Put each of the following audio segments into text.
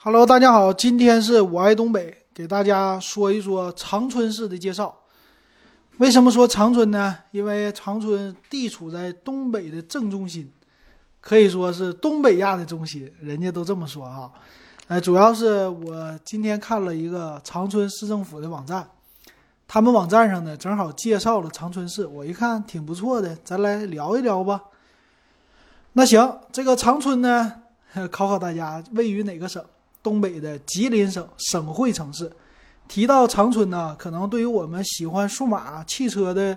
Hello，大家好，今天是我爱东北，给大家说一说长春市的介绍。为什么说长春呢？因为长春地处在东北的正中心，可以说是东北亚的中心，人家都这么说啊。呃，主要是我今天看了一个长春市政府的网站，他们网站上呢正好介绍了长春市，我一看挺不错的，咱来聊一聊吧。那行，这个长春呢，考考大家，位于哪个省？东北的吉林省省会城市，提到长春呢，可能对于我们喜欢数码汽车的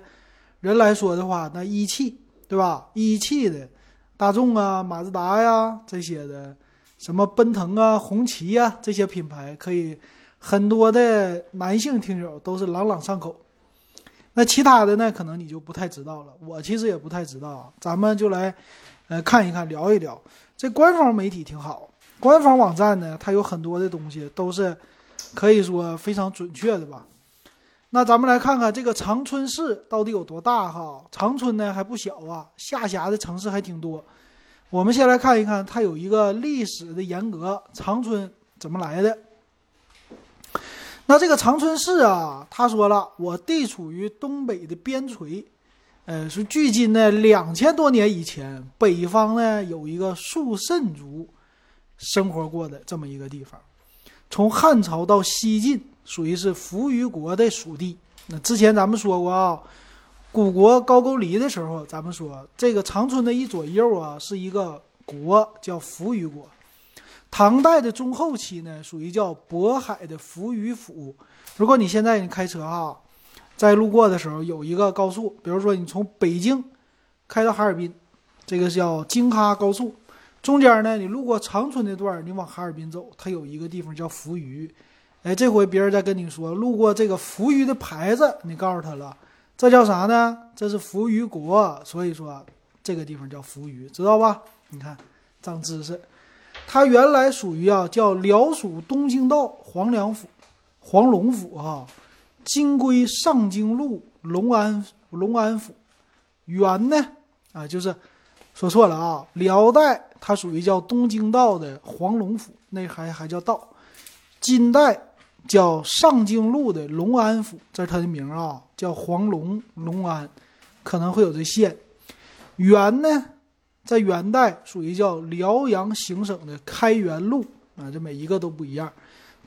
人来说的话，那一汽对吧？一汽的大众啊、马自达呀这些的，什么奔腾啊、红旗呀这些品牌，可以很多的男性听友都是朗朗上口。那其他的呢，可能你就不太知道了。我其实也不太知道，咱们就来呃看一看，聊一聊。这官方媒体挺好。官方网站呢，它有很多的东西都是可以说非常准确的吧。那咱们来看看这个长春市到底有多大哈？长春呢还不小啊，下辖的城市还挺多。我们先来看一看，它有一个历史的沿革，长春怎么来的？那这个长春市啊，他说了，我地处于东北的边陲，呃，是距今呢两千多年以前，北方呢有一个肃慎族。生活过的这么一个地方，从汉朝到西晋，属于是扶余国的属地。那之前咱们说过啊，古国高句丽的时候，咱们说这个长春的一左右啊，是一个国叫扶余国。唐代的中后期呢，属于叫渤海的扶余府。如果你现在你开车哈，在路过的时候有一个高速，比如说你从北京开到哈尔滨，这个叫京哈高速。中间呢，你路过长春那段你往哈尔滨走，它有一个地方叫扶余。哎，这回别人再跟你说路过这个扶余的牌子，你告诉他了，这叫啥呢？这是扶余国，所以说这个地方叫扶余，知道吧？你看，长知识。它原来属于啊，叫辽属东京道黄梁府、黄龙府哈，今归上京路龙安龙安府。原呢啊，就是说错了啊，辽代。它属于叫东京道的黄龙府，那还还叫道。金代叫上京路的隆安府，这是它的名啊，叫黄龙隆安，可能会有这县。元呢，在元代属于叫辽阳行省的开元路啊，这每一个都不一样。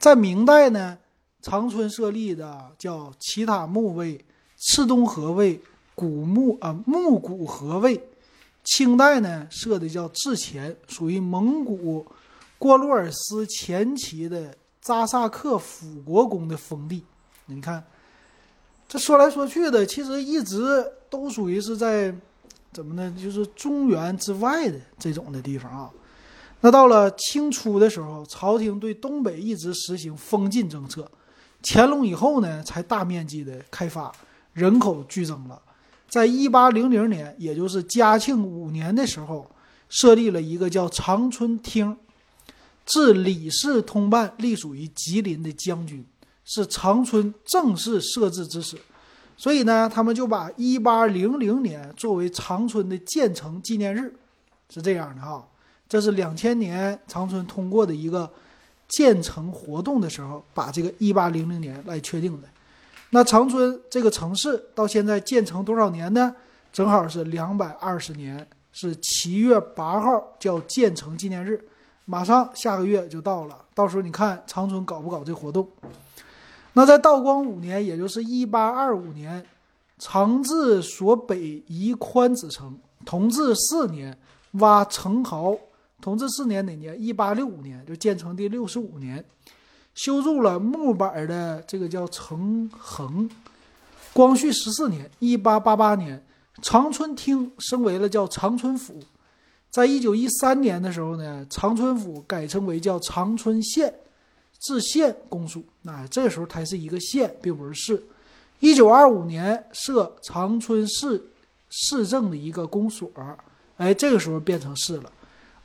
在明代呢，长春设立的叫其他木卫、赤东河卫、古木啊木古河卫。清代呢设的叫治前，属于蒙古郭洛尔斯前期的扎萨克辅国公的封地。你看，这说来说去的，其实一直都属于是在怎么呢？就是中原之外的这种的地方啊。那到了清初的时候，朝廷对东北一直实行封禁政策。乾隆以后呢，才大面积的开发，人口剧增了。在一八零零年，也就是嘉庆五年的时候，设立了一个叫长春厅，至李氏通办，隶属于吉林的将军，是长春正式设置之始。所以呢，他们就把一八零零年作为长春的建成纪念日，是这样的哈。这是两千年长春通过的一个建成活动的时候，把这个一八零零年来确定的。那长春这个城市到现在建成多少年呢？正好是两百二十年，是七月八号叫建成纪念日，马上下个月就到了。到时候你看长春搞不搞这活动？那在道光五年，也就是一八二五年，长治所北移宽子城。同治四年挖城壕。同治四年哪年？一八六五年，就建成第六十五年。修筑了木板的这个叫城横。光绪十四年（一八八八年），长春厅升为了叫长春府。在一九一三年的时候呢，长春府改称为叫长春县，治县公署。那这时候它是一个县，并不是市。一九二五年设长春市市政的一个公所，哎，这个时候变成市了。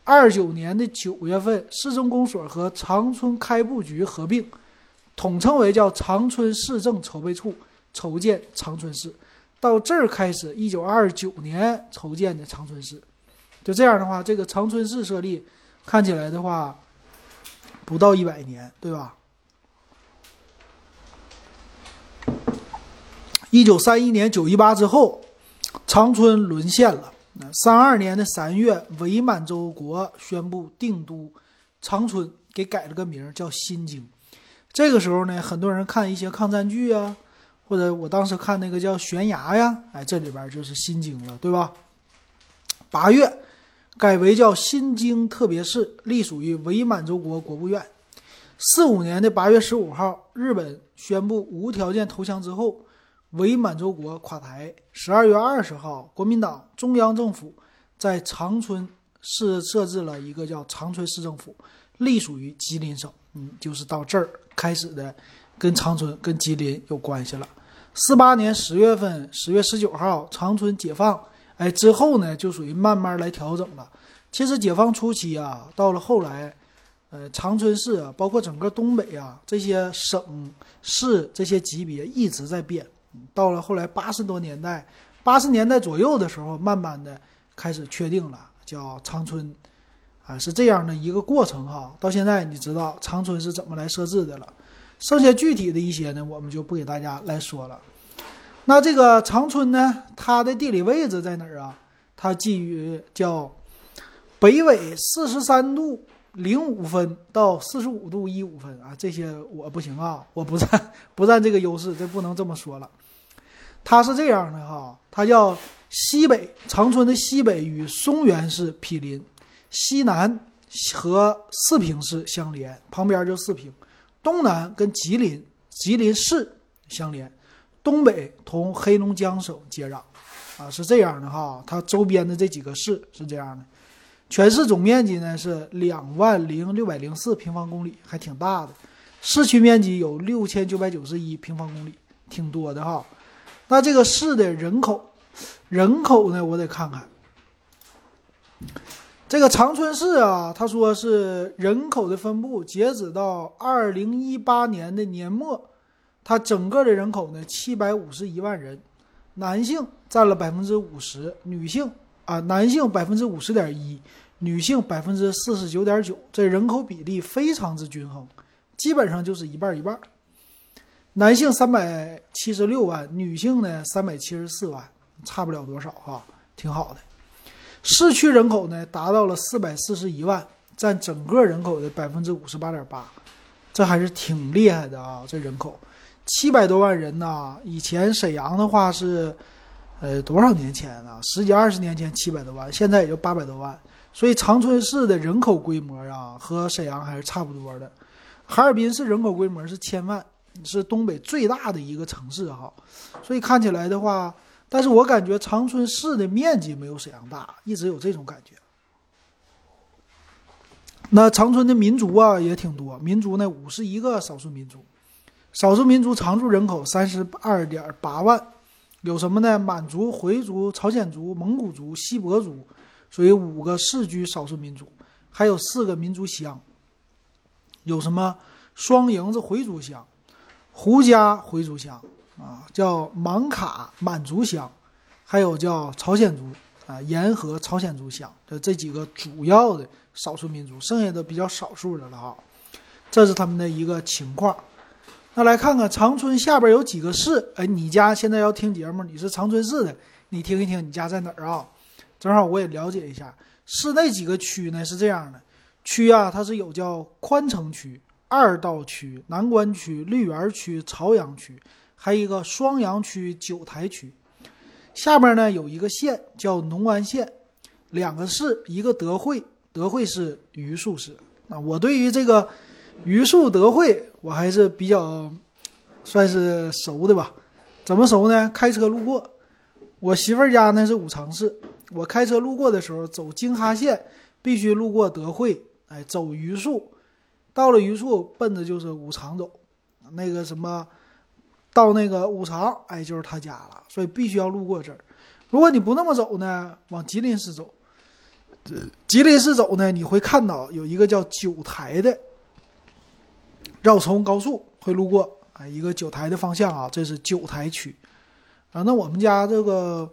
二九年的九月份，市政公所和长春开埠局合并，统称为叫长春市政筹备处，筹建长春市。到这儿开始，一九二九年筹建的长春市。就这样的话，这个长春市设立，看起来的话，不到一百年，对吧？一九三一年九一八之后，长春沦陷了。三二年的三月，伪满洲国宣布定都长春，给改了个名叫新京。这个时候呢，很多人看一些抗战剧啊，或者我当时看那个叫《悬崖》呀，哎，这里边就是新京了，对吧？八月，改为叫新京特别市，隶属于伪满洲国国务院。四五年的八月十五号，日本宣布无条件投降之后。伪满洲国垮台。十二月二十号，国民党中央政府在长春市设置了一个叫长春市政府，隶属于吉林省。嗯，就是到这儿开始的，跟长春、跟吉林有关系了。四八年十月份，十月十九号，长春解放。哎，之后呢，就属于慢慢来调整了。其实解放初期啊，到了后来，呃，长春市啊，包括整个东北啊，这些省市这些级别一直在变。到了后来八十多年代，八十年代左右的时候，慢慢的开始确定了，叫长春，啊，是这样的一个过程哈。到现在你知道长春是怎么来设置的了，剩下具体的一些呢，我们就不给大家来说了。那这个长春呢，它的地理位置在哪儿啊？它基于叫北纬四十三度零五分到四十五度一五分啊，这些我不行啊，我不占 不占这个优势，这不能这么说了。它是这样的哈，它叫西北长春的西北与松原市毗邻，西南和四平市相连，旁边就四平；东南跟吉林吉林市相连，东北同黑龙江省接壤，啊是这样的哈。它周边的这几个市是这样的，全市总面积呢是两万零六百零四平方公里，还挺大的。市区面积有六千九百九十一平方公里，挺多的哈。那这个市的人口，人口呢？我得看看。这个长春市啊，他说是人口的分布，截止到二零一八年的年末，它整个的人口呢七百五十一万人，男性占了百分之五十，女性啊，男性百分之五十点一，女性百分之四十九点九，这人口比例非常之均衡，基本上就是一半一半。男性三百七十六万，女性呢三百七十四万，差不了多少哈，挺好的。市区人口呢达到了四百四十一万，占整个人口的百分之五十八点八，这还是挺厉害的啊！这人口七百多万人呐，以前沈阳的话是，呃多少年前啊？十几二十年前七百多万，现在也就八百多万，所以长春市的人口规模啊和沈阳还是差不多的。哈尔滨市人口规模是千万。是东北最大的一个城市哈，所以看起来的话，但是我感觉长春市的面积没有沈阳大，一直有这种感觉。那长春的民族啊也挺多，民族呢五十一个少数民族，少数民族常住人口三十二点八万，有什么呢？满族、回族、朝鲜族、蒙古族、锡伯族，属于五个世居少数民族，还有四个民族乡，有什么双营子回族乡。胡家回族乡啊，叫芒卡满族乡，还有叫朝鲜族啊，沿河朝鲜族乡的这几个主要的少数民族，剩下的比较少数的了哈。这是他们的一个情况。那来看看长春下边有几个市？哎，你家现在要听节目，你是长春市的，你听一听你家在哪儿啊？正好我也了解一下。市内几个区呢？是这样的，区啊，它是有叫宽城区。二道区、南关区、绿园区、朝阳区，还有一个双阳区、九台区。下面呢有一个县叫农安县，两个市，一个德惠，德惠是榆树市。那我对于这个榆树、德惠，我还是比较算是熟的吧。怎么熟呢？开车路过，我媳妇家呢是五常市，我开车路过的时候，走京哈线必须路过德惠，哎，走榆树。到了榆树，奔的就是五常走，那个什么，到那个五常，哎，就是他家了，所以必须要路过这儿。如果你不那么走呢，往吉林市走，吉林市走呢，你会看到有一个叫九台的绕城高速会路过，啊，一个九台的方向啊，这是九台区啊。那我们家这个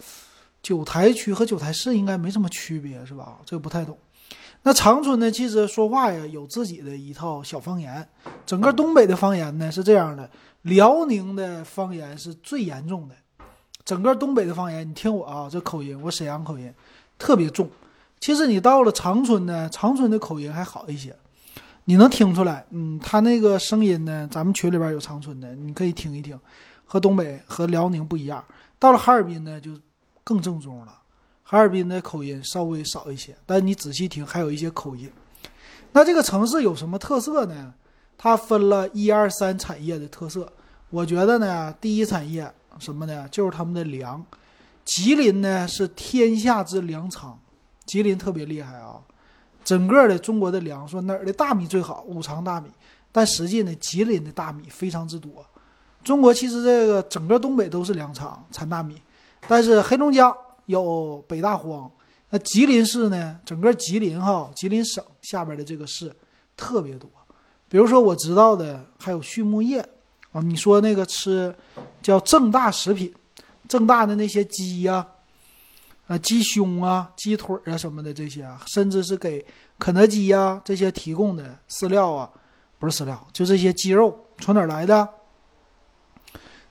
九台区和九台市应该没什么区别，是吧？这个不太懂。那长春呢，其实说话呀有自己的一套小方言。整个东北的方言呢是这样的，辽宁的方言是最严重的。整个东北的方言，你听我啊，这口音，我沈阳口音特别重。其实你到了长春呢，长春的口音还好一些，你能听出来，嗯，他那个声音呢，咱们群里边有长春的，你可以听一听，和东北和辽宁不一样。到了哈尔滨呢，就更正宗了。哈尔滨的口音稍微少一些，但你仔细听，还有一些口音。那这个城市有什么特色呢？它分了一二三产业的特色。我觉得呢，第一产业什么呢？就是他们的粮。吉林呢是天下之粮仓，吉林特别厉害啊。整个的中国的粮，说哪儿的大米最好？五常大米。但实际呢，吉林的大米非常之多。中国其实这个整个东北都是粮仓，产大米，但是黑龙江。有北大荒，那吉林市呢？整个吉林哈，吉林省下边的这个市特别多。比如说我知道的还有畜牧业啊，你说那个吃叫正大食品，正大的那些鸡呀，啊鸡胸啊、鸡腿啊什么的这些啊，甚至是给肯德基呀这些提供的饲料啊，不是饲料，就这些鸡肉从哪来的？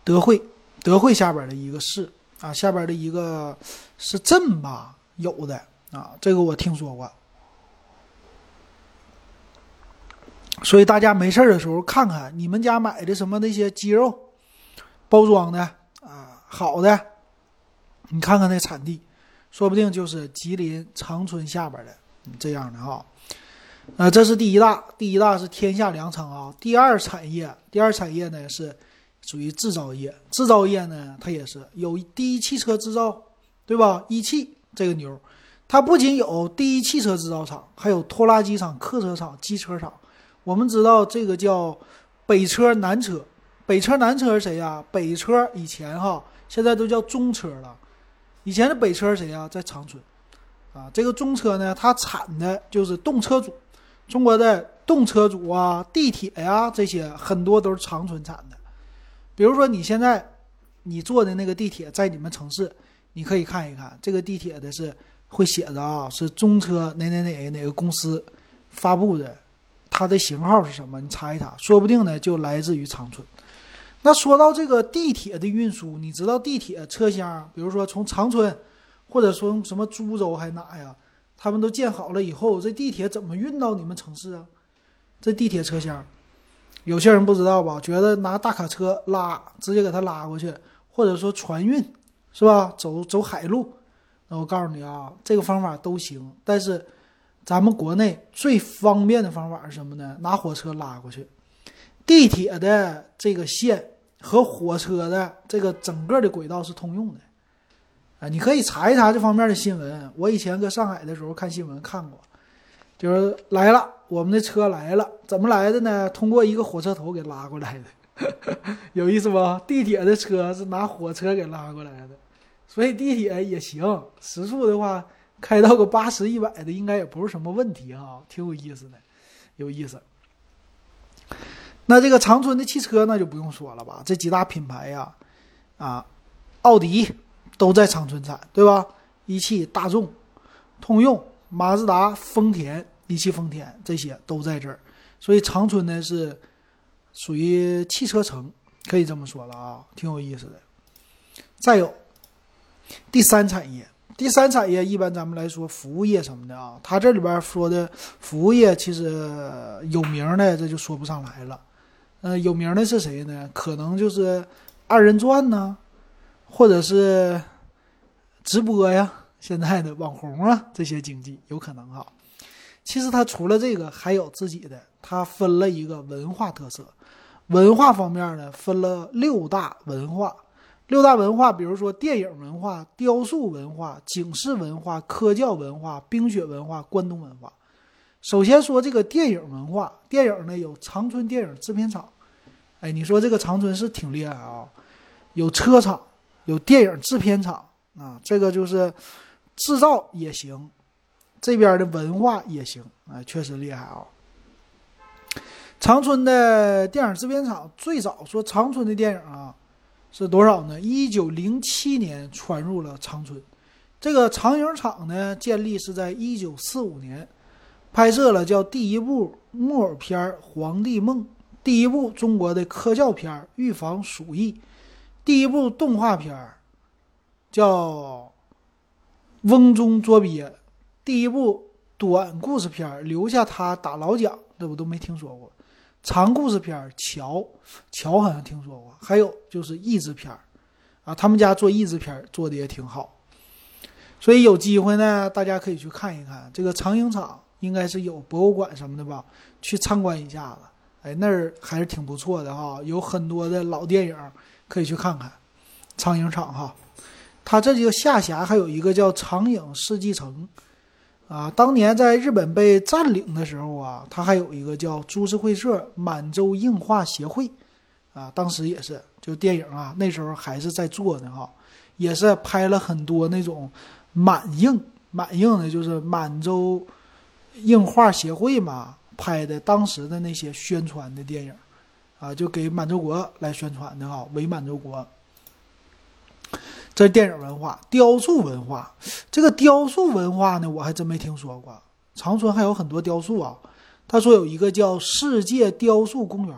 德惠，德惠下边的一个市。啊，下边的一个是镇吧，有的啊，这个我听说过。所以大家没事的时候看看你们家买的什么那些鸡肉，包装的啊好的，你看看那产地，说不定就是吉林长春下边的这样的哈。啊，这是第一大，第一大是天下粮仓啊。第二产业，第二产业呢是。属于制造业，制造业呢，它也是有第一汽车制造，对吧？一汽这个牛，它不仅有第一汽车制造厂，还有拖拉机厂、客车厂、机车厂。我们知道这个叫北车南车，北车南车是谁呀？北车以前哈，现在都叫中车了。以前的北车是谁呀？在长春，啊，这个中车呢，它产的就是动车组，中国的动车组啊，地铁呀，这些很多都是长春产的。比如说，你现在你坐的那个地铁在你们城市，你可以看一看这个地铁的是会写着啊，是中车哪哪哪哪个公司发布的，它的型号是什么？你查一查，说不定呢就来自于长春。那说到这个地铁的运输，你知道地铁车厢，比如说从长春，或者说什么株洲还哪呀，他们都建好了以后，这地铁怎么运到你们城市啊？这地铁车厢。有些人不知道吧？觉得拿大卡车拉，直接给他拉过去，或者说船运，是吧？走走海路。那我告诉你啊，这个方法都行。但是，咱们国内最方便的方法是什么呢？拿火车拉过去。地铁的这个线和火车的这个整个的轨道是通用的。啊，你可以查一查这方面的新闻。我以前搁上海的时候看新闻看过，就是来了。我们的车来了，怎么来的呢？通过一个火车头给拉过来的，有意思不？地铁的车是拿火车给拉过来的，所以地铁也行，时速的话开到个八十一百的，应该也不是什么问题啊，挺有意思的，有意思。那这个长春的汽车那就不用说了吧，这几大品牌呀，啊，奥迪都在长春产，对吧？一汽、大众、通用、马自达、丰田。一汽丰田这些都在这儿，所以长春呢是属于汽车城，可以这么说了啊，挺有意思的。再有第三产业，第三产业一般咱们来说服务业什么的啊，它这里边说的服务业其实有名的这就说不上来了。嗯，有名的是谁呢？可能就是二人转呢，或者是直播呀，现在的网红啊，这些经济有可能哈。其实它除了这个，还有自己的，它分了一个文化特色。文化方面呢，分了六大文化。六大文化，比如说电影文化、雕塑文化、警示文化、科教文化、冰雪文化、关东文化。首先说这个电影文化，电影呢有长春电影制片厂。哎，你说这个长春是挺厉害啊，有车厂，有电影制片厂啊，这个就是制造也行。这边的文化也行，哎，确实厉害啊！长春的电影制片厂最早说长春的电影啊，是多少呢？一九零七年传入了长春。这个长影厂呢，建立是在一九四五年，拍摄了叫第一部木偶片《皇帝梦》，第一部中国的科教片《预防鼠疫》，第一部动画片叫《瓮中捉鳖》，第一部短故事片留下他打老蒋，这我都没听说过。长故事片乔》，乔好像听说过，还有就是译制片啊，他们家做译制片做的也挺好。所以有机会呢，大家可以去看一看这个长影厂，应该是有博物馆什么的吧，去参观一下子。哎，那儿还是挺不错的哈，有很多的老电影可以去看看。长影厂哈，它这就下辖还有一个叫长影世纪城，啊，当年在日本被占领的时候啊，他还有一个叫株式会社满洲映画协会，啊，当时也是就电影啊，那时候还是在做呢哈，也是拍了很多那种。满映，满映的就是满洲映画协会嘛拍的当时的那些宣传的电影，啊，就给满洲国来宣传的哈，伪满洲国。这是电影文化，雕塑文化。这个雕塑文化呢，我还真没听说过。长春还有很多雕塑啊。他说有一个叫世界雕塑公园，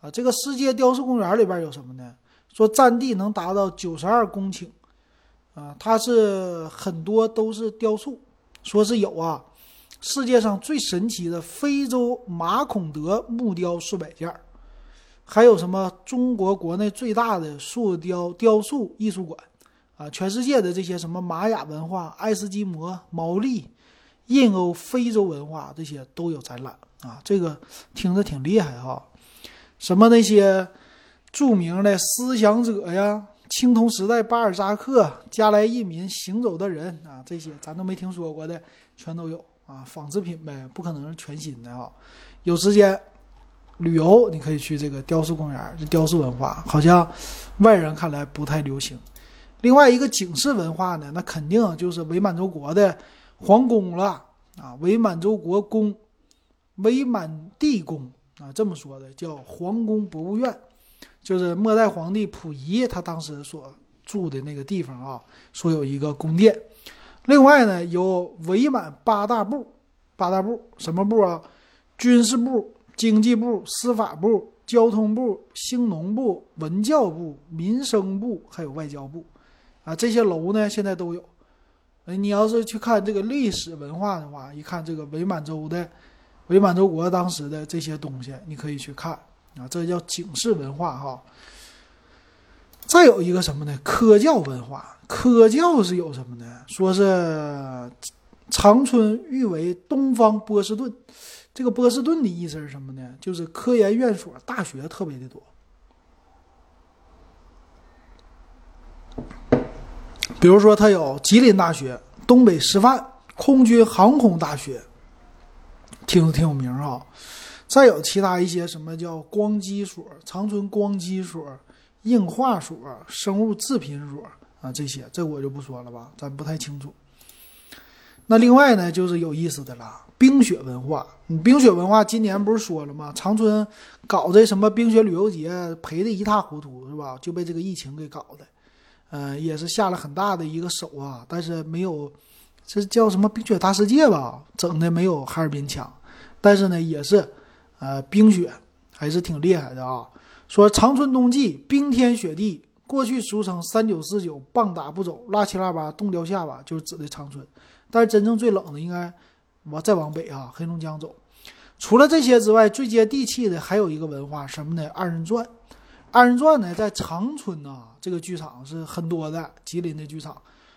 啊，这个世界雕塑公园里边有什么呢？说占地能达到九十二公顷。啊，它是很多都是雕塑，说是有啊，世界上最神奇的非洲马孔德木雕数百件还有什么中国国内最大的塑雕雕塑艺术馆，啊，全世界的这些什么玛雅文化、爱斯基摩、毛利、印欧、非洲文化这些都有展览啊，这个听着挺厉害哈，什么那些著名的思想者呀。青铜时代巴尔扎克、加莱移民行走的人啊，这些咱都没听说过的，全都有啊，仿制品呗，不可能是全新的啊。有时间旅游，你可以去这个雕塑公园，这雕塑文化好像外人看来不太流行。另外一个警示文化呢，那肯定就是伪满洲国的皇宫了啊，伪满洲国宫、伪满帝宫啊，这么说的叫皇宫博物院。就是末代皇帝溥仪他当时所住的那个地方啊，说有一个宫殿。另外呢，有伪满八大部，八大部什么部啊？军事部、经济部、司法部、交通部、兴农部、文教部、民生部，还有外交部。啊，这些楼呢现在都有。你要是去看这个历史文化的话，一看这个伪满洲的伪满洲国当时的这些东西，你可以去看。啊，这叫警示文化哈。再有一个什么呢？科教文化。科教是有什么呢？说是长春誉为东方波士顿。这个波士顿的意思是什么呢？就是科研院所、大学特别的多。比如说，它有吉林大学、东北师范、空军航空大学，听着挺有名啊。再有其他一些什么叫光机所、长春光机所、硬化所、生物制品所啊，这些这我就不说了吧，咱不太清楚。那另外呢，就是有意思的啦，冰雪文化。你冰雪文化今年不是说了吗？长春搞这什么冰雪旅游节，赔的一塌糊涂，是吧？就被这个疫情给搞的，嗯，也是下了很大的一个手啊。但是没有，这叫什么冰雪大世界吧？整的没有哈尔滨强，但是呢，也是。呃，冰雪还是挺厉害的啊。说长春冬季冰天雪地，过去俗称三九四九，棒打不走，拉七拉八，冻掉下巴，就是指的长春。但是真正最冷的应该往再往北啊，黑龙江走。除了这些之外，最接地气的还有一个文化什么呢？二人转。二人转呢，在长春呐，这个剧场是很多的，吉林的剧场，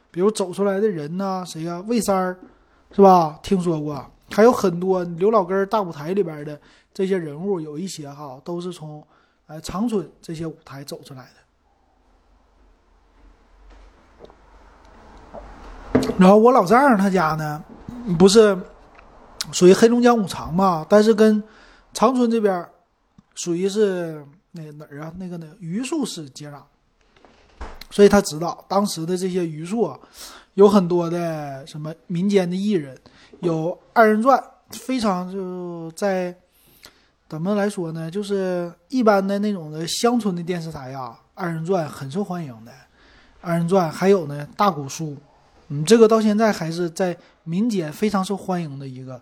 比如走出来的人呢，谁呀？魏三儿，是吧？听说过。还有很多刘老根大舞台里边的。这些人物有一些哈，都是从，呃长春这些舞台走出来的。然后我老丈人他家呢，不是属于黑龙江五常嘛，但是跟长春这边属于是那哪儿啊？那个那榆树市接壤，所以他知道当时的这些榆树啊，有很多的什么民间的艺人，有二人转，非常就在。怎么来说呢？就是一般的那种的乡村的电视台啊，二人转很受欢迎的。二人转还有呢，大鼓书，嗯，这个到现在还是在民间非常受欢迎的一个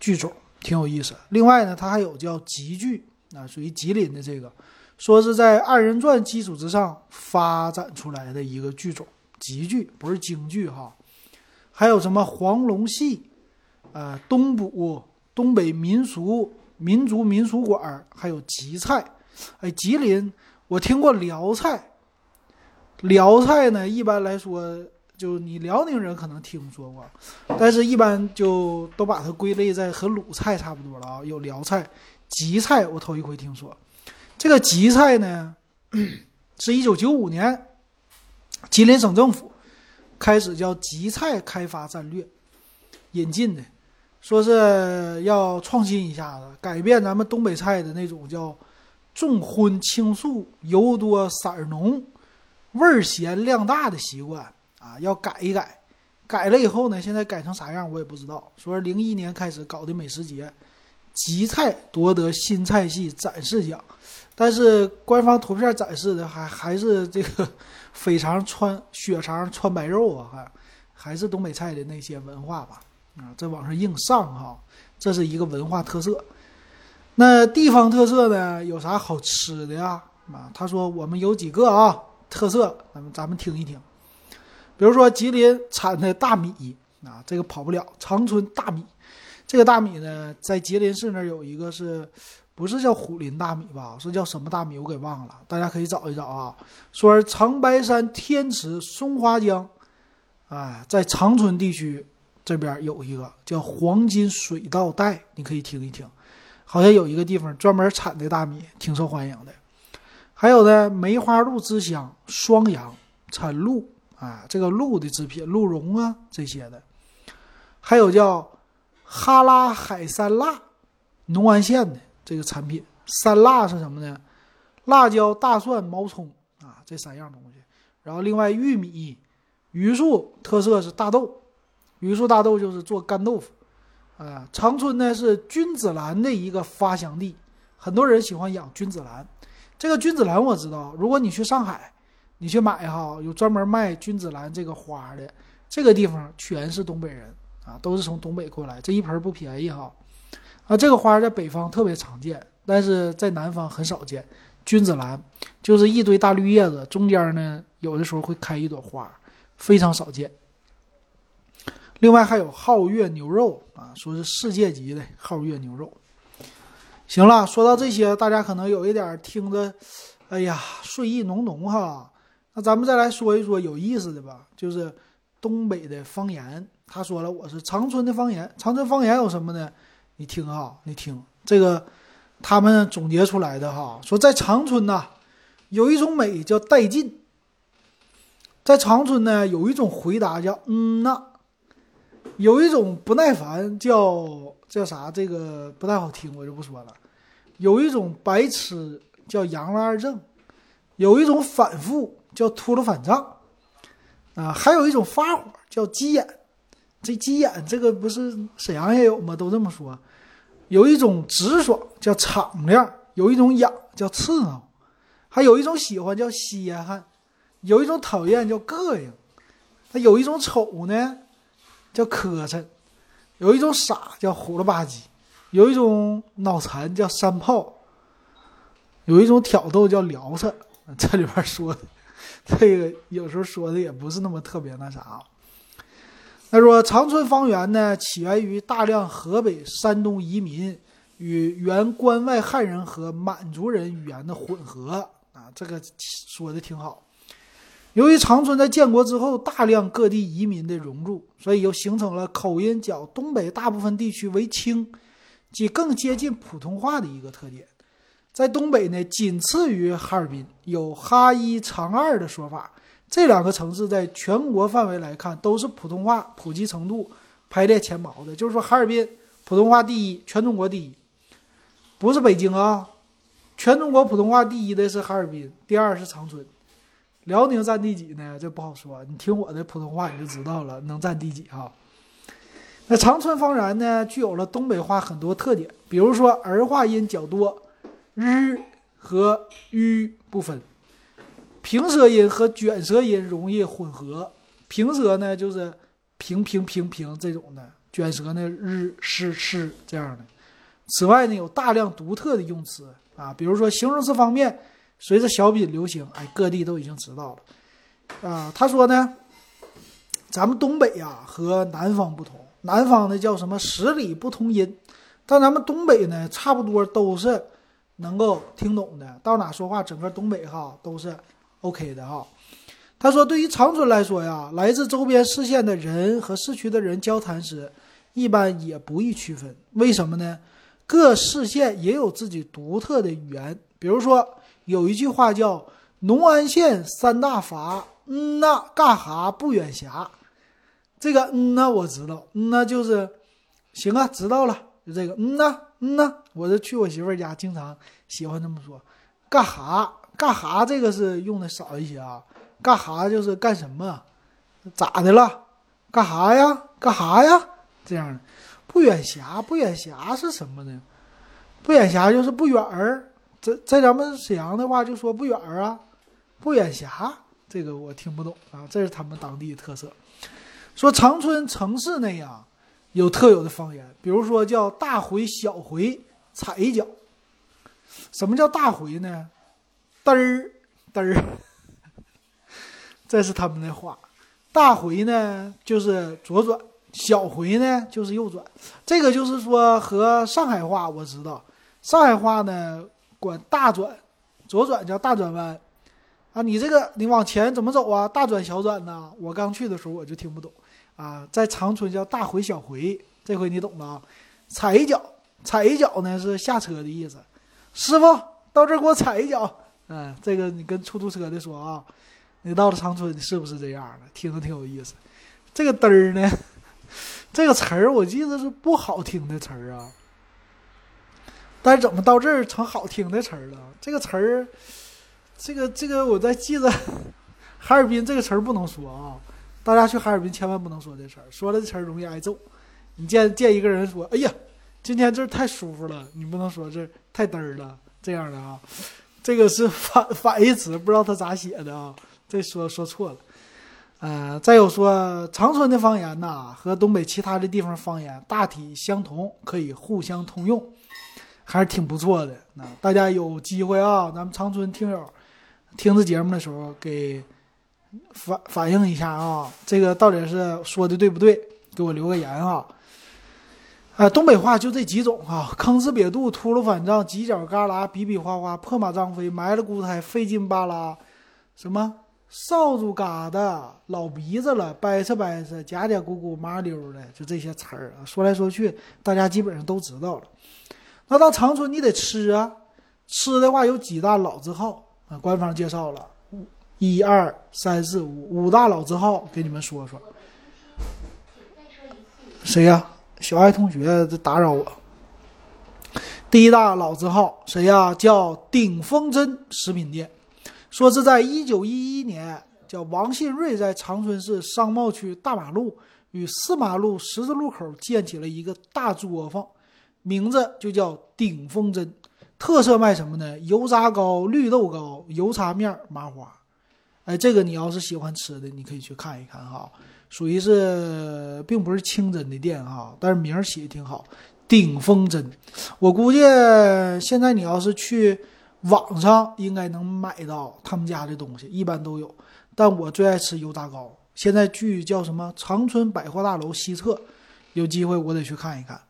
剧种，挺有意思。另外呢，它还有叫吉剧啊，属于吉林的这个，说是在二人转基础之上发展出来的一个剧种，吉剧不是京剧哈。还有什么黄龙戏，呃，东补东北民俗民族民俗馆，还有吉菜。哎，吉林我听过辽菜，辽菜呢，一般来说。就你辽宁人可能听说过，但是一般就都把它归类在和鲁菜差不多了啊。有辽菜、吉菜，我头一回听说。这个吉菜呢，是一九九五年吉林省政府开始叫吉菜开发战略引进的，说是要创新一下子，改变咱们东北菜的那种叫重荤轻素、油多色浓、味儿咸量大的习惯。啊，要改一改，改了以后呢，现在改成啥样我也不知道。说零一年开始搞的美食节，吉菜夺得新菜系展示奖，但是官方图片展示的还还是这个 肥肠穿血肠穿白肉啊，还还是东北菜的那些文化吧。啊，这往上硬上哈，这是一个文化特色。那地方特色呢，有啥好吃的呀？啊，他说我们有几个啊特色，咱们咱们听一听。比如说吉林产的大米啊，这个跑不了。长春大米，这个大米呢，在吉林市那儿有一个是，不是叫虎林大米吧？是叫什么大米？我给忘了，大家可以找一找啊。说长白山天池松花江，哎，在长春地区这边有一个叫黄金水稻带，你可以听一听，好像有一个地方专门产的大米，挺受欢迎的。还有呢，梅花鹿之乡双阳产鹿。啊，这个鹿的制品，鹿茸啊这些的，还有叫哈拉海山辣，农安县的这个产品。山辣是什么呢？辣椒、大蒜、毛葱啊，这三样东西。然后另外玉米、榆树特色是大豆，榆树大豆就是做干豆腐。啊，长春呢是君子兰的一个发祥地，很多人喜欢养君子兰。这个君子兰我知道，如果你去上海。你去买哈，有专门卖君子兰这个花的，这个地方全是东北人啊，都是从东北过来，这一盆不便宜哈。啊，这个花在北方特别常见，但是在南方很少见。君子兰就是一堆大绿叶子，中间呢有的时候会开一朵花，非常少见。另外还有皓月牛肉啊，说是世界级的皓月牛肉。行了，说到这些，大家可能有一点听着，哎呀，睡意浓浓哈。那咱们再来说一说有意思的吧，就是东北的方言。他说了，我是长春的方言。长春方言有什么呢？你听哈，你听这个，他们总结出来的哈，说在长春呐，有一种美叫带劲。在长春呢，有一种回答叫嗯呐，有一种不耐烦叫叫啥？这个不太好听，我就不说了。有一种白痴叫杨了二正，有一种反复。叫秃噜反账，啊，还有一种发火叫急眼，这急眼这个不是沈阳也有吗？都这么说。有一种直爽叫敞亮，有一种痒叫刺挠，还有一种喜欢叫稀罕，有一种讨厌叫膈应，它有一种丑呢叫磕碜，有一种傻叫虎了吧唧，有一种脑残叫山炮，有一种挑逗叫聊扯。这里边说的。这个有时候说的也不是那么特别那啥。他说长春方言呢，起源于大量河北、山东移民与原关外汉人和满族人语言的混合啊，这个说的挺好。由于长春在建国之后大量各地移民的融入，所以又形成了口音较东北大部分地区为轻，即更接近普通话的一个特点。在东北呢，仅次于哈尔滨，有“哈一长二”的说法。这两个城市在全国范围来看，都是普通话普及程度排列前茅的。就是说，哈尔滨普通话第一，全中国第一，不是北京啊。全中国普通话第一的是哈尔滨，第二是长春。辽宁占第几呢？这不好说。你听我的普通话你就知道了，能占第几哈。那长春方言呢，具有了东北话很多特点，比如说儿化音较多。日和吁不分，平舌音和卷舌音容易混合。平舌呢，就是平平平平这种的，卷舌呢日是是这样的。此外呢，有大量独特的用词啊，比如说形容词方面，随着小品流行，哎，各地都已经知道了啊。他说呢，咱们东北呀和南方不同，南方呢叫什么十里不同音，但咱们东北呢差不多都是能够听懂的，到哪说话，整个东北哈都是 OK 的哈。他说，对于长春来说呀，来自周边市县的人和市区的人交谈时，一般也不易区分，为什么呢？各市县也有自己独特的语言，比如说有一句话叫“农安县三大阀，嗯呐，干哈不远辖”。这个嗯呐我知道，嗯呐就是行啊，知道了，就这个嗯呐嗯呐，我这去我媳妇家经常喜欢这么说。干哈干哈这个是用的少一些啊，干哈就是干什么，咋的了？干哈呀？干哈呀？这样的。不远辖，不远辖是什么呢？不远辖就是不远儿，在在咱们沈阳的话就说不远儿啊。不远辖这个我听不懂啊，这是他们当地的特色。说长春城市内呀，有特有的方言，比如说叫大回、小回、踩一脚。什么叫大回呢？嘚儿嘚儿，这是他们的话。大回呢就是左转。小回呢就是右转，这个就是说和上海话我知道，上海话呢管大转，左转叫大转弯，啊，你这个你往前怎么走啊？大转小转呢？我刚去的时候我就听不懂，啊，在长春叫大回小回，这回你懂了啊？踩一脚，踩一脚呢是下车的意思，师傅到这儿给我踩一脚，嗯，这个你跟出租车的说啊，你到了长春是不是这样的？听着挺有意思，这个嘚儿呢？这个词儿我记得是不好听的词儿啊，但是怎么到这儿成好听的词儿了？这个词儿，这个这个我在记着，哈尔滨这个词儿不能说啊，大家去哈尔滨千万不能说这词儿，说了这词儿容易挨揍。你见见一个人说：“哎呀，今天这太舒服了。”你不能说这太嘚儿了，这样的啊，这个是反反义词，不知道他咋写的啊，这说说错了。呃，再有说长春的方言呐，和东北其他的地方方言大体相同，可以互相通用，还是挺不错的。那大家有机会啊，咱们长春听友听这节目的时候，给反反映一下啊，这个到底是说的对不对？给我留个言啊。啊，东北话就这几种啊，坑哧瘪肚、秃噜反账、犄角旮旯、比比划划、破马张飞、埋了骨胎、费劲巴拉，什么？扫帚疙瘩、老鼻子了、掰扯掰扯、假假咕咕、麻溜的，就这些词儿啊，说来说去，大家基本上都知道了。那到长春你得吃啊，吃的话有几大老字号啊？官方介绍了，一二三四五五大老字号，给你们说说。谁呀？小爱同学在打扰我。第一大老字号谁呀？叫鼎丰珍食品店。说是在一九一一年，叫王信瑞在长春市商贸区大马路与四马路十字路口建起了一个大作坊，名字就叫鼎丰珍，特色卖什么呢？油炸糕、绿豆糕、油茶面、麻花。哎，这个你要是喜欢吃的，你可以去看一看哈。属于是并不是清真的店哈，但是名儿起的挺好，鼎丰珍。我估计现在你要是去。网上应该能买到他们家的东西，一般都有。但我最爱吃油炸糕。现在距叫什么？长春百货大楼西侧，有机会我得去看一看。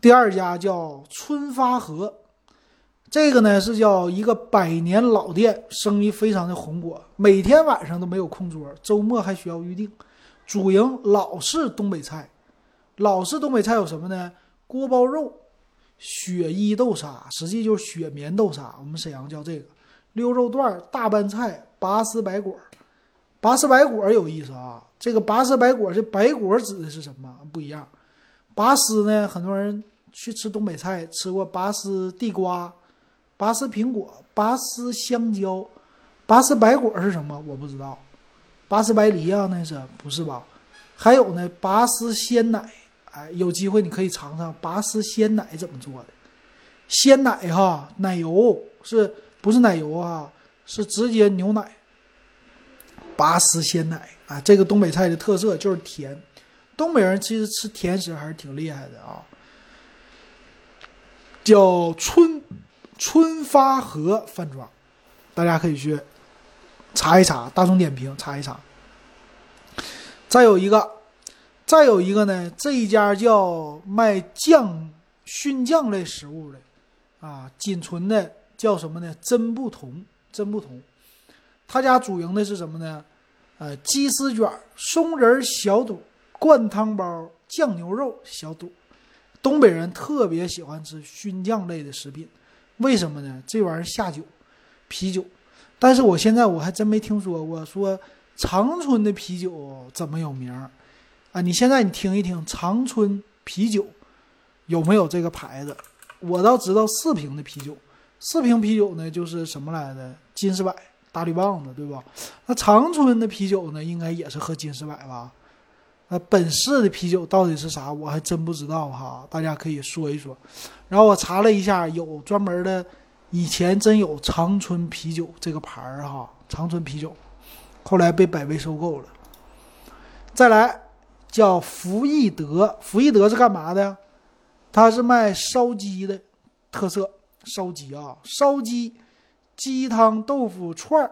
第二家叫春发和，这个呢是叫一个百年老店，生意非常的红火，每天晚上都没有空桌，周末还需要预定。主营老式东北菜，老式东北菜有什么呢？锅包肉。雪衣豆沙实际就是雪棉豆沙，我们沈阳叫这个溜肉段、大拌菜、拔丝白果。拔丝白果有意思啊，这个拔丝白果这白果指的是什么？不一样。拔丝呢，很多人去吃东北菜吃过拔丝地瓜、拔丝苹果、拔丝香蕉，拔丝白果是什么？我不知道。拔丝白梨啊，那是不是吧？还有呢，拔丝鲜奶。哎，有机会你可以尝尝拔丝鲜奶怎么做的。鲜奶哈，奶油是不是奶油啊？是直接牛奶。拔丝鲜奶啊，这个东北菜的特色就是甜，东北人其实吃甜食还是挺厉害的啊，叫春春发和饭庄，大家可以去查一查，大众点评查一查。再有一个，再有一个呢，这一家叫卖酱熏酱类食物的啊，仅存的叫什么呢？真不同，真不同。他家主营的是什么呢？呃，鸡丝卷、松仁小肚、灌汤包、酱牛肉小肚。东北人特别喜欢吃熏酱类的食品，为什么呢？这玩意儿下酒，啤酒。但是我现在我还真没听说过说长春的啤酒怎么有名儿啊？你现在你听一听长春啤酒有没有这个牌子？我倒知道四平的啤酒，四瓶啤酒呢就是什么来的？金士百。大绿棒子，对吧？那长春的啤酒呢，应该也是喝金士百吧？那本市的啤酒到底是啥？我还真不知道哈，大家可以说一说。然后我查了一下，有专门的，以前真有长春啤酒这个牌儿哈，长春啤酒，后来被百威收购了。再来叫福义德，福义德是干嘛的呀？它是卖烧鸡的，特色烧鸡啊，烧鸡。鸡汤豆腐串儿、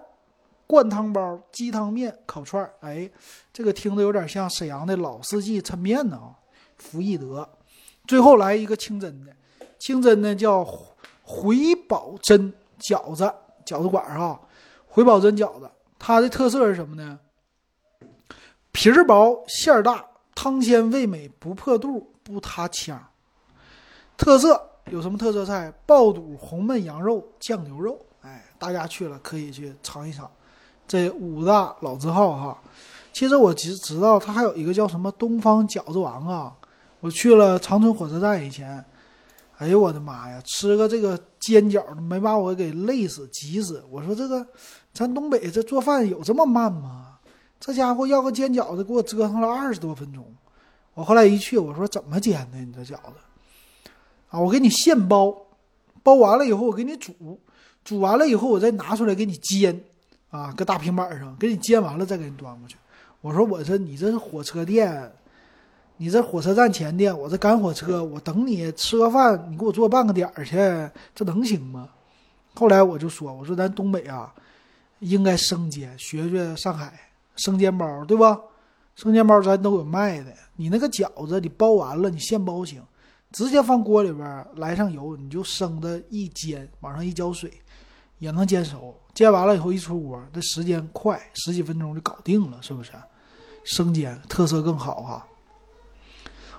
灌汤包、鸡汤面、烤串儿，哎，这个听着有点像沈阳的老四季抻面呢啊！福义德，最后来一个清真的，清真的叫回宝珍饺子，饺子馆儿哈，回宝珍饺子，它的特色是什么呢？皮儿薄馅儿大，汤鲜味美，不破肚不塌腔。特色有什么特色菜？爆肚、红焖羊肉、酱牛肉。哎，大家去了可以去尝一尝，这五大老字号哈。其实我只知道它还有一个叫什么东方饺子王啊。我去了长春火车站以前，哎呦我的妈呀，吃个这个煎饺没把我给累死急死。我说这个咱东北这做饭有这么慢吗？这家伙要个煎饺子给我折腾了二十多分钟。我后来一去，我说怎么煎的你这饺子？啊，我给你现包，包完了以后我给你煮。煮完了以后，我再拿出来给你煎，啊，搁大平板上给你煎完了再给你端过去。我说，我说你这是火车店，你这火车站前店，我这赶火车，我等你吃个饭，你给我做半个点儿去，这能行吗？后来我就说，我说咱东北啊，应该生煎，学学上海生煎包，对吧？生煎包咱都有卖的，你那个饺子你包完了，你现包行，直接放锅里边来上油，你就生的一煎，往上一浇水。也能煎熟，煎完了以后一出锅，这时间快，十几分钟就搞定了，是不是？生煎特色更好哈。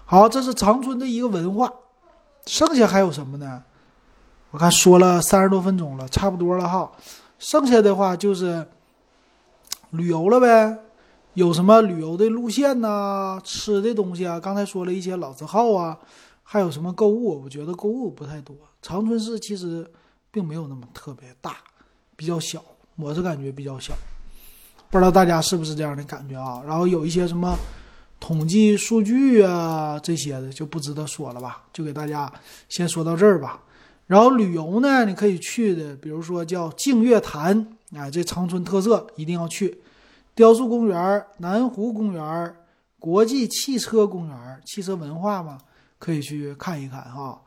好，这是长春的一个文化，剩下还有什么呢？我看说了三十多分钟了，差不多了哈。剩下的话就是旅游了呗，有什么旅游的路线呐？吃的东西啊？刚才说了一些老字号啊，还有什么购物？我觉得购物不太多。长春市其实。并没有那么特别大，比较小，我是感觉比较小，不知道大家是不是这样的感觉啊？然后有一些什么统计数据啊这些的就不值得说了吧，就给大家先说到这儿吧。然后旅游呢，你可以去的，比如说叫净月潭啊，这长春特色一定要去，雕塑公园、南湖公园、国际汽车公园，汽车文化嘛，可以去看一看哈。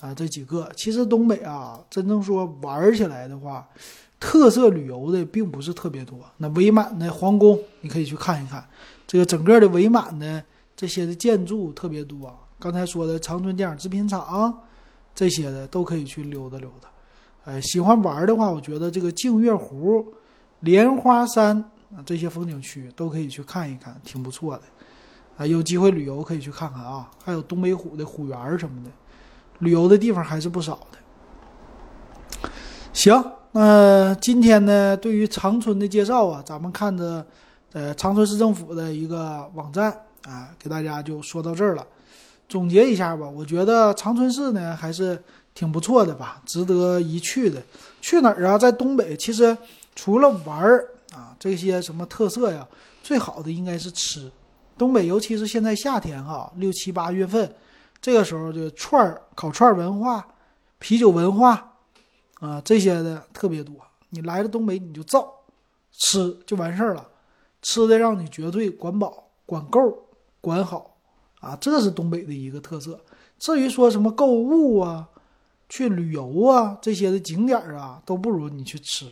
啊这几个其实东北啊，真正说玩起来的话，特色旅游的并不是特别多。那伪满的皇宫你可以去看一看，这个整个的伪满的这些的建筑特别多。刚才说的长春电影制片厂这些的都可以去溜达溜达。哎，喜欢玩的话，我觉得这个净月湖、莲花山啊这些风景区都可以去看一看，挺不错的。啊，有机会旅游可以去看看啊，还有东北虎的虎园什么的。旅游的地方还是不少的。行，那今天呢，对于长春的介绍啊，咱们看着呃长春市政府的一个网站啊，给大家就说到这儿了。总结一下吧，我觉得长春市呢还是挺不错的吧，值得一去的。去哪儿啊？在东北，其实除了玩儿啊这些什么特色呀，最好的应该是吃。东北尤其是现在夏天哈，六七八月份。这个时候就串儿、烤串儿文化、啤酒文化，啊，这些的特别多。你来了东北，你就造吃就完事儿了，吃的让你绝对管饱、管够、管好、啊，这是东北的一个特色。至于说什么购物啊、去旅游啊这些的景点啊，都不如你去吃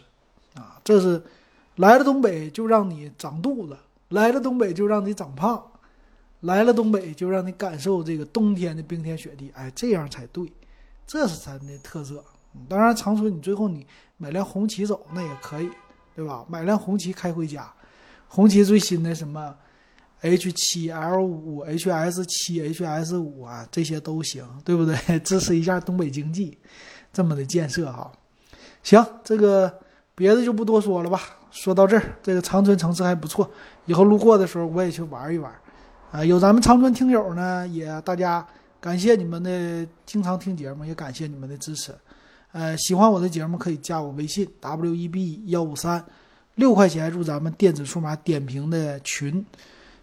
啊。这是来了东北就让你长肚子，来了东北就让你长胖，来了东北就让你感受这个冬天的冰天雪地。哎，这样才对，这是咱的特色。当然，长春你最后你买辆红旗走那也可以，对吧？买辆红旗开回家，红旗最新的什么 H 七 L 五、HS 七、HS 五啊，这些都行，对不对？支持一下东北经济，这么的建设哈。行，这个别的就不多说了吧。说到这儿，这个长春城市还不错，以后路过的时候我也去玩一玩。啊，有咱们长春听友呢，也大家感谢你们的经常听节目，也感谢你们的支持。呃，喜欢我的节目可以加我微信 w e b 幺五三，六块钱入咱们电子数码点评的群。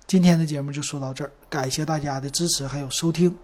今天的节目就说到这儿，感谢大家的支持还有收听。